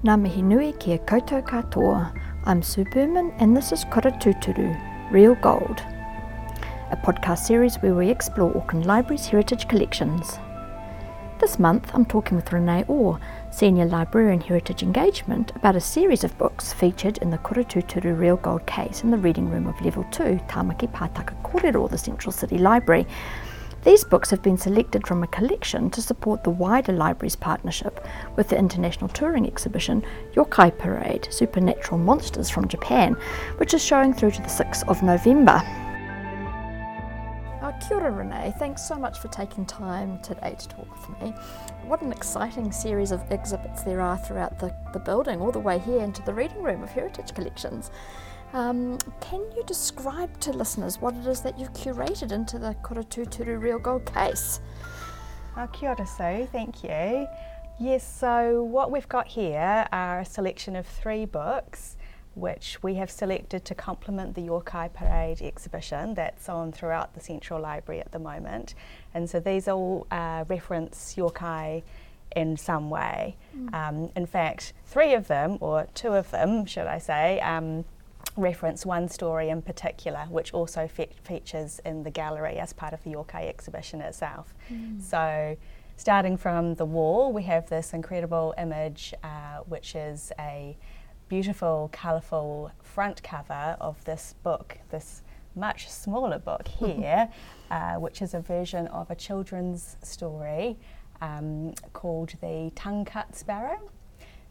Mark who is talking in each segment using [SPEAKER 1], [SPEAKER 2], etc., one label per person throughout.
[SPEAKER 1] Ngā mihi nui kia koutou katoa. I'm Sue Berman and this is Kura Tūturu, Real Gold, a podcast series where we explore Auckland Library's heritage collections. This month I'm talking with Renee Orr, Senior Librarian Heritage Engagement, about a series of books featured in the Kura Tūturu Real Gold case in the reading room of Level 2, Tamaki Pātaka Kōrero, the Central City Library. These books have been selected from a collection to support the wider library's partnership with the international touring exhibition Yokai Parade Supernatural Monsters from Japan, which is showing through to the 6th of November. Oh, kia ora, Renee. Thanks so much for taking time today to talk with me. What an exciting series of exhibits there are throughout the, the building, all the way here into the reading room of Heritage Collections. Um, can you describe to listeners what it is that you've curated into the Kura Tūturu Real Gold case?
[SPEAKER 2] Oh, kia ora, Sue. Thank you. Yes, so what we've got here are a selection of three books which we have selected to complement the Yokai Parade exhibition that's on throughout the Central Library at the moment. And so these all uh, reference Yokai in some way. Mm. Um, in fact, three of them, or two of them, should I say, um, reference one story in particular, which also fe- features in the gallery as part of the Yokai exhibition itself. Mm. So, starting from the wall, we have this incredible image, uh, which is a beautiful, colourful front cover of this book, this much smaller book here, uh, which is a version of a children's story um, called The Tongue Cut Sparrow.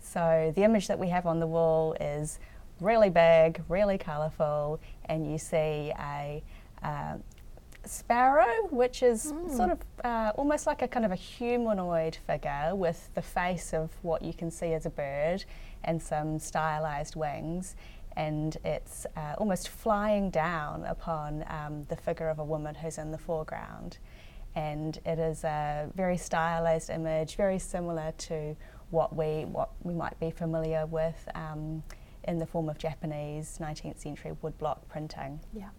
[SPEAKER 2] So, the image that we have on the wall is really big, really colourful, and you see a uh, sparrow, which is mm. sort of uh, almost like a kind of a humanoid figure with the face of what you can see as a bird and some stylized wings. And it's uh, almost flying down upon um, the figure of a woman who's in the foreground. And it is a very stylized image, very similar to what we what we might be familiar with um, in the form of Japanese 19th century woodblock printing.
[SPEAKER 1] Yeah.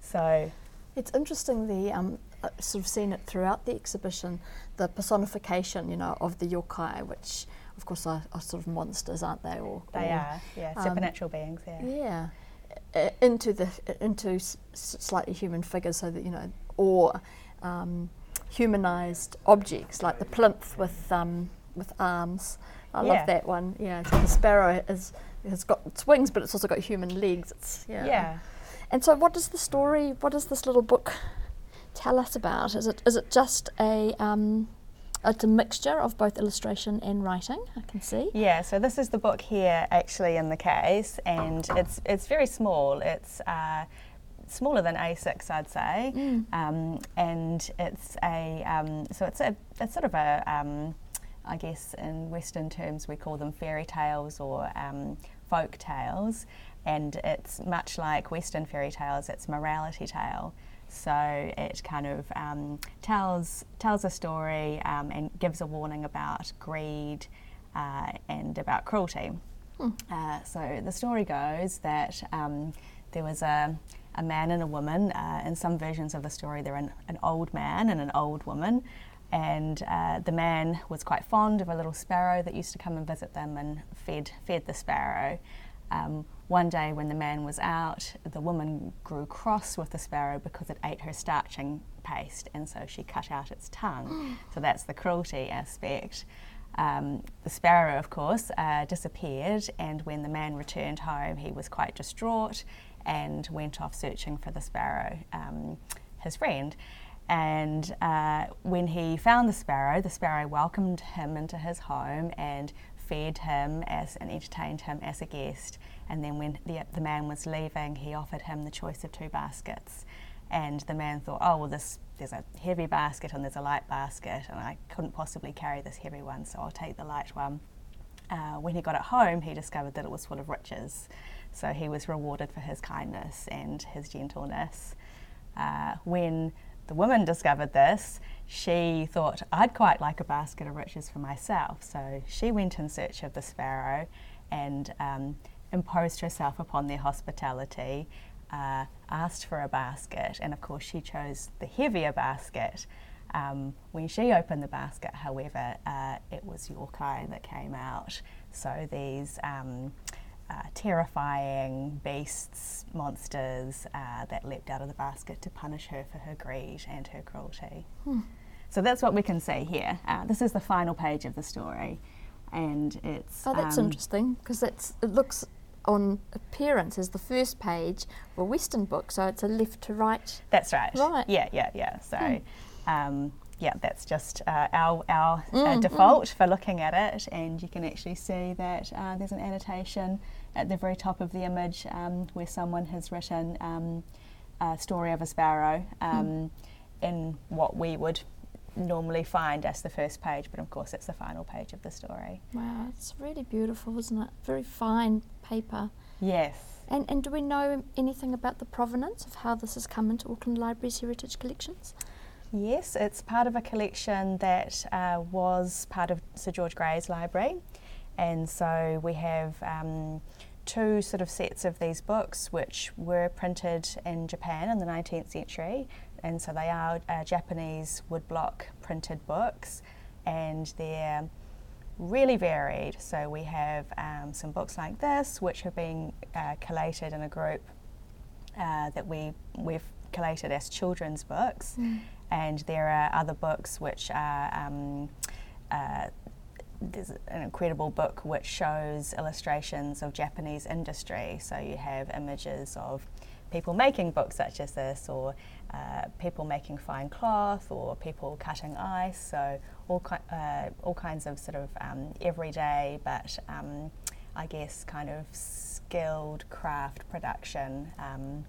[SPEAKER 2] So
[SPEAKER 1] it's interesting the um, uh, sort of seen it throughout the exhibition, the personification, you know, of the yokai, which of course are, are sort of monsters, aren't they? Or
[SPEAKER 2] they or, are, yeah, um, supernatural beings. Yeah.
[SPEAKER 1] Yeah. Uh, into the into s- slightly human figures, so that you know, or um, humanized objects like the plinth with um, with arms. I yeah. love that one. Yeah, so the sparrow is has got its wings, but it's also got human legs. It's yeah.
[SPEAKER 2] Yeah.
[SPEAKER 1] And so, what does the story? What does this little book tell us about? Is it is it just a um, it's a mixture of both illustration and writing. I can see.
[SPEAKER 2] Yeah. So this is the book here, actually, in the case, and it's it's very small. It's uh, smaller than A6, I'd say, mm. um, and it's a um, so it's a it's sort of a um, I guess in Western terms we call them fairy tales or um, folk tales, and it's much like Western fairy tales. It's morality tale, so it kind of um, tells tells a story um, and gives a warning about greed uh, and about cruelty. Hmm. Uh, so the story goes that um, there was a a man and a woman. Uh, in some versions of the story, they're an, an old man and an old woman and uh, the man was quite fond of a little sparrow that used to come and visit them and fed fed the sparrow. Um, one day, when the man was out, the woman grew cross with the sparrow because it ate her starching paste, and so she cut out its tongue. so that's the cruelty aspect. Um, the sparrow, of course, uh, disappeared, and when the man returned home, he was quite distraught and went off searching for the sparrow, um, his friend. And uh, when he found the sparrow, the sparrow welcomed him into his home and fed him as and entertained him as a guest. And then when the, the man was leaving, he offered him the choice of two baskets. And the man thought, oh well, this there's a heavy basket and there's a light basket, and I couldn't possibly carry this heavy one, so I'll take the light one. Uh, when he got it home, he discovered that it was full of riches. So he was rewarded for his kindness and his gentleness. Uh, when the woman discovered this, she thought, I'd quite like a basket of riches for myself. So she went in search of the sparrow and um, imposed herself upon their hospitality, uh, asked for a basket, and of course she chose the heavier basket. Um, when she opened the basket, however, uh, it was Yokai that came out. So these um, uh, terrifying beasts, monsters uh, that leapt out of the basket to punish her for her greed and her cruelty.
[SPEAKER 1] Hmm.
[SPEAKER 2] So that's what we can see here. Uh, this is the final page of the story, and it's.
[SPEAKER 1] Oh, that's
[SPEAKER 2] um,
[SPEAKER 1] interesting because it's it looks on appearance as the first page of a Western book, so it's a left to right.
[SPEAKER 2] That's right.
[SPEAKER 1] Right.
[SPEAKER 2] Yeah, yeah, yeah. So,
[SPEAKER 1] Hmm.
[SPEAKER 2] um, yeah, that's just uh, our our uh,
[SPEAKER 1] Mm,
[SPEAKER 2] default for looking at it, and you can actually see that uh, there's an annotation at the very top of the image um, where someone has written um, a story of a sparrow um, in what we would normally find as the first page, but of course it's the final page of the story.
[SPEAKER 1] Wow, it's really beautiful, isn't it? Very fine paper.
[SPEAKER 2] Yes.
[SPEAKER 1] And, and do we know anything about the provenance of how this has come into Auckland Library's heritage collections?
[SPEAKER 2] Yes, it's part of a collection that uh, was part of Sir George Grey's library. And so we have um, two sort of sets of these books which were printed in Japan in the 19th century. And so they are uh, Japanese woodblock printed books and they're really varied. So we have um, some books like this which have been uh, collated in a group uh, that we, we've collated as children's books and there are other books which are um, uh, there's an incredible book which shows illustrations of Japanese industry. So you have images of people making books such as this, or uh, people making fine cloth, or people cutting ice. So all ki- uh, all kinds of sort of um, everyday, but um, I guess kind of skilled craft production um,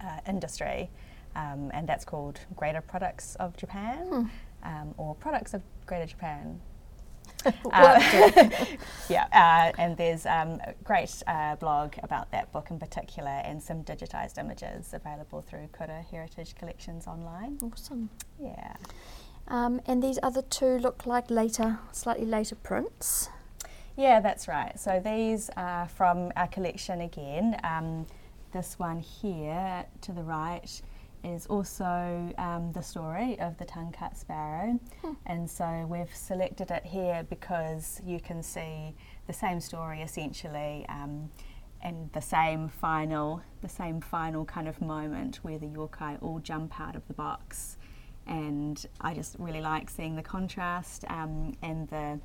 [SPEAKER 2] uh, industry um, and that's called Greater Products of Japan um, or Products of Greater Japan. Uh, yeah, uh, and there's um, a great uh, blog about that book in particular and some digitised images available through Kura Heritage Collections online.
[SPEAKER 1] Awesome.
[SPEAKER 2] Yeah.
[SPEAKER 1] Um, and these other two look like later, slightly later prints.
[SPEAKER 2] Yeah, that's right. So these are from our collection again. Um, this one here to the right is also um, the story of the tongue cut sparrow. And so we've selected it here because you can see the same story essentially um, and the same final, the same final kind of moment where the yokai all jump out of the box. And I just really like seeing the contrast um, and the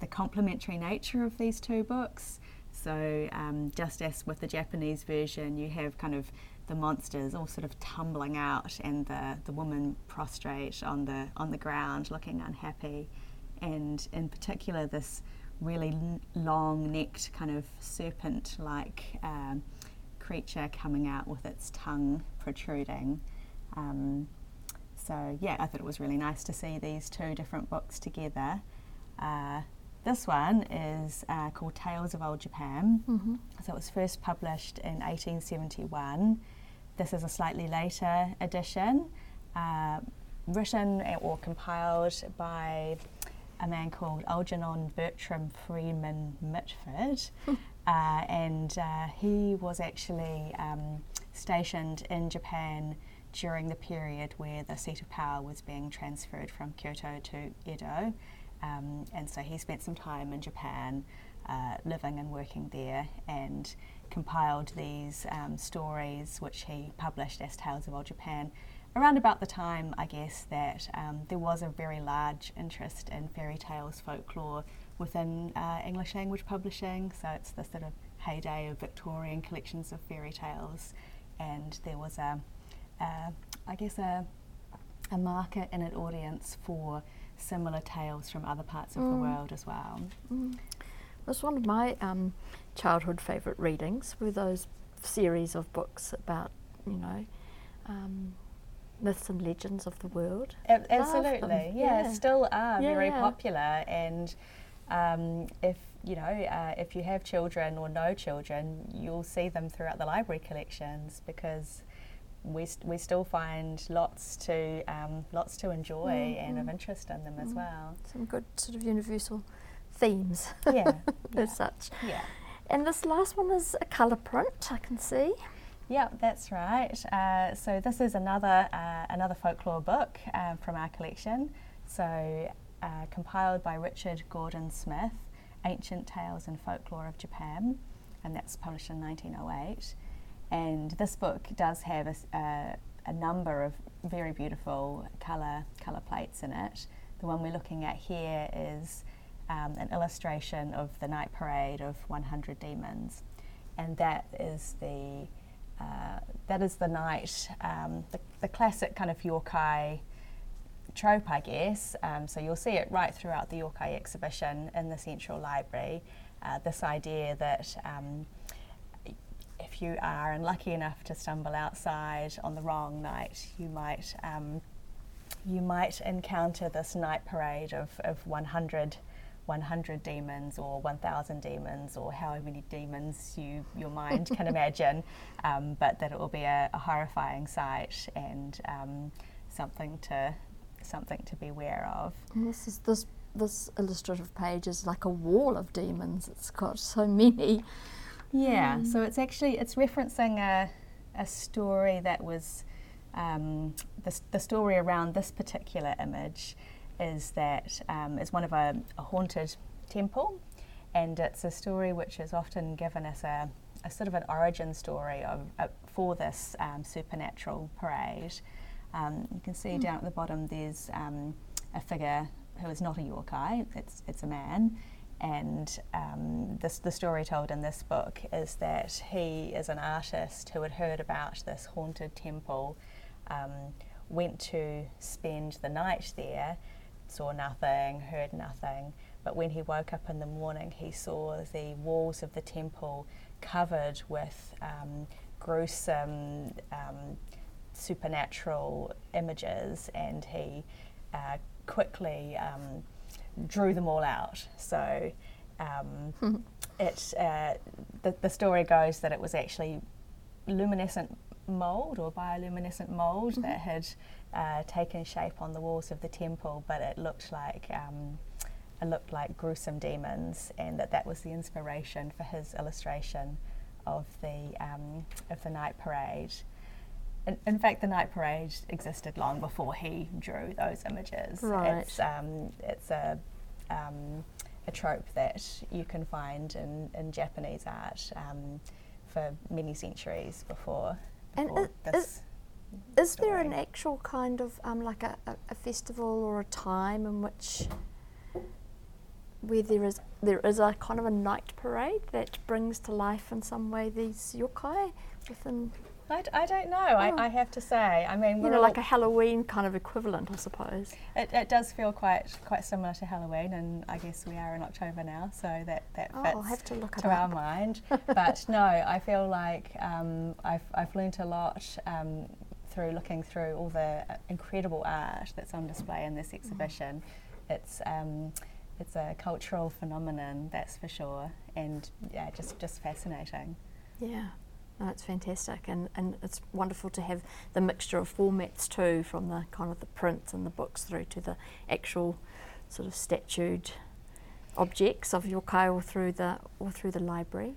[SPEAKER 2] the complementary nature of these two books. So, um, just as with the Japanese version, you have kind of the monsters all sort of tumbling out, and the, the woman prostrate on the on the ground, looking unhappy, and in particular this really long-necked kind of serpent-like um, creature coming out with its tongue protruding. Um, so yeah, I thought it was really nice to see these two different books together. Uh, this one is uh, called Tales of Old Japan.
[SPEAKER 1] Mm-hmm.
[SPEAKER 2] So it was first published in 1871. This is a slightly later edition, uh, written or compiled by a man called Algernon Bertram Freeman Mitford. uh, and uh, he was actually um, stationed in Japan during the period where the seat of power was being transferred from Kyoto to Edo. Um, and so he spent some time in Japan, uh, living and working there, and compiled these um, stories which he published as Tales of Old Japan around about the time, I guess, that um, there was a very large interest in fairy tales, folklore within uh, English language publishing. So it's the sort of heyday of Victorian collections of fairy tales, and there was a, a I guess, a, a market and an audience for similar tales from other parts of the
[SPEAKER 1] Mm.
[SPEAKER 2] world as well.
[SPEAKER 1] Mm. It was one of my um, childhood favourite readings were those series of books about, you know, um, myths and legends of the world. Them,
[SPEAKER 2] Absolutely, yeah,
[SPEAKER 1] yeah.
[SPEAKER 2] still are very
[SPEAKER 1] Yeah.
[SPEAKER 2] popular. And um, if you know, uh, if you have children or no children, you'll see them throughout the library collections because we st- we still find lots to um, lots to enjoy and of
[SPEAKER 1] Mhm.
[SPEAKER 2] interest in them as
[SPEAKER 1] Mm.
[SPEAKER 2] well.
[SPEAKER 1] Some good sort of universal themes
[SPEAKER 2] Yeah,
[SPEAKER 1] as such.
[SPEAKER 2] yeah.
[SPEAKER 1] And this last one is a colour print, I can see.
[SPEAKER 2] Yeah, that's right. Uh, so this is another uh, another folklore book uh, from our collection. So uh, compiled by Richard Gordon Smith, Ancient Tales and Folklore of Japan, and that's published in 1908. And this book does have a, a, a number of very beautiful color color plates in it. The one we're looking at here is um, an illustration of the night parade of 100 demons, and that is the uh, that is the night, um, the, the, classic kind of yokai trope, I guess. Um, so you'll see it right throughout the yokai exhibition in the Central Library. Uh, this idea that um, if you are unlucky enough to stumble outside on the wrong night, you might um, you might encounter this night parade of, of 100 100 demons or 1,000 demons or however many demons you your mind can imagine, um, but that it will be a, a horrifying sight and um, something to something to be aware of.
[SPEAKER 1] And this is this this illustrative page is like a wall of demons. It's got so many.
[SPEAKER 2] Yeah, mm. so it's actually it's referencing a a story that was um, the, the story around this particular image is that um, it's one of a, a, haunted temple, and it's a story which is often given as a, a sort of an origin story of uh, for this um, supernatural parade. Um, you can see mm. down at the bottom there's um, a figure who is not a yokai; it's it's a man. And um, this, the story told in this book is that he is an artist who had heard about this haunted temple, um, went to spend the night there, saw nothing, heard nothing. But when he woke up in the morning, he saw the walls of the temple covered with um, gruesome, um, supernatural images, and he uh, quickly um, drew them all out. So um, it, uh, the, the story goes that it was actually luminescent mold or bioluminescent mold mm-hmm. that had uh, taken shape on the walls of the temple, but it looked like um, it looked like gruesome demons, and that that was the inspiration for his illustration of the um, of the night parade. In, in, fact, the night parade existed long before he drew those images.
[SPEAKER 1] Right.
[SPEAKER 2] It's, um, it's a um, a trope that you can find in, in Japanese art um, for many centuries before.
[SPEAKER 1] And this is there an actual kind of um, like a, a, festival or a time in which where there is there is a kind of a night parade that brings to life in some way these yokai within
[SPEAKER 2] I d- I don't know. Oh. I, I have to say. I mean,
[SPEAKER 1] you know, like a Halloween kind of equivalent, I suppose.
[SPEAKER 2] It, it does feel quite quite similar to Halloween, and I guess we are in October now, so that that
[SPEAKER 1] oh,
[SPEAKER 2] fits
[SPEAKER 1] I'll have to, look
[SPEAKER 2] to our mind. but no, I feel like um, I've I've learnt a lot um, through looking through all the uh, incredible art that's on display in this mm. exhibition. Mm. It's um, it's a cultural phenomenon, that's for sure, and yeah, just just fascinating.
[SPEAKER 1] Yeah. No, it's fantastic, and, and it's wonderful to have the mixture of formats too, from the kind of the prints and the books through to the actual sort of statued objects of yokai all through the all through the library.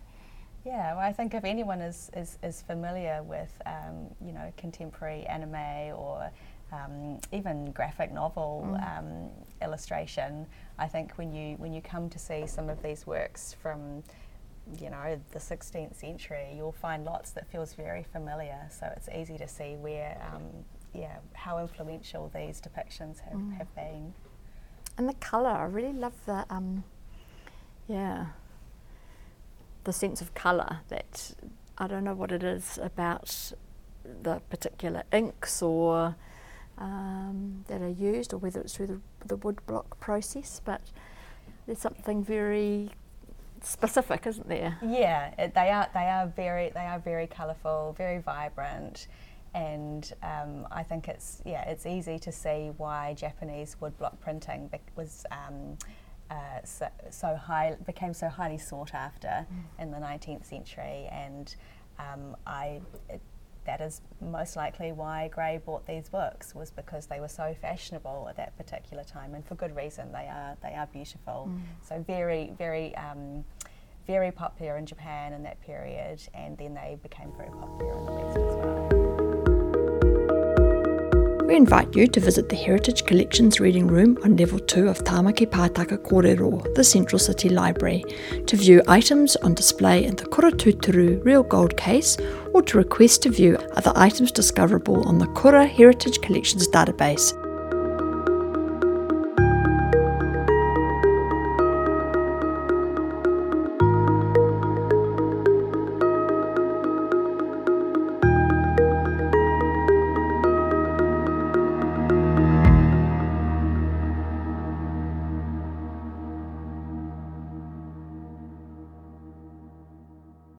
[SPEAKER 2] Yeah, well, I think if anyone is, is, is familiar with, um, you know, contemporary anime or um, even graphic novel mm. um, illustration, I think when you when you come to see some of these works from, you know, the 16th century, you'll find lots that feels very familiar. So it's easy to see where, um, yeah, how influential these depictions have, mm. have been.
[SPEAKER 1] And the colour, I really love the, um, yeah the sense of colour that I don't know what it is about the particular inks or um, that are used, or whether it's through the, the wood block process, but there's something very specific, isn't there?
[SPEAKER 2] Yeah, it, they are. They are very. They are very colourful, very vibrant, and um, I think it's yeah, it's easy to see why Japanese woodblock printing was. Um, uh, so, so, high became so highly sought after mm. in the 19th century, and um, I. It, that is most likely why Grey bought these books was because they were so fashionable at that particular time, and for good reason. They are they are beautiful. Mm. So very very um, very popular in Japan in that period, and then they became very popular in the West
[SPEAKER 1] We invite you to visit the Heritage Collections Reading Room on level 2 of Tamaki Pātaka Kōrero, the Central City Library, to view items on display in the Kura Tūturu Real Gold case or to request to view other items discoverable on the Kura Heritage Collections database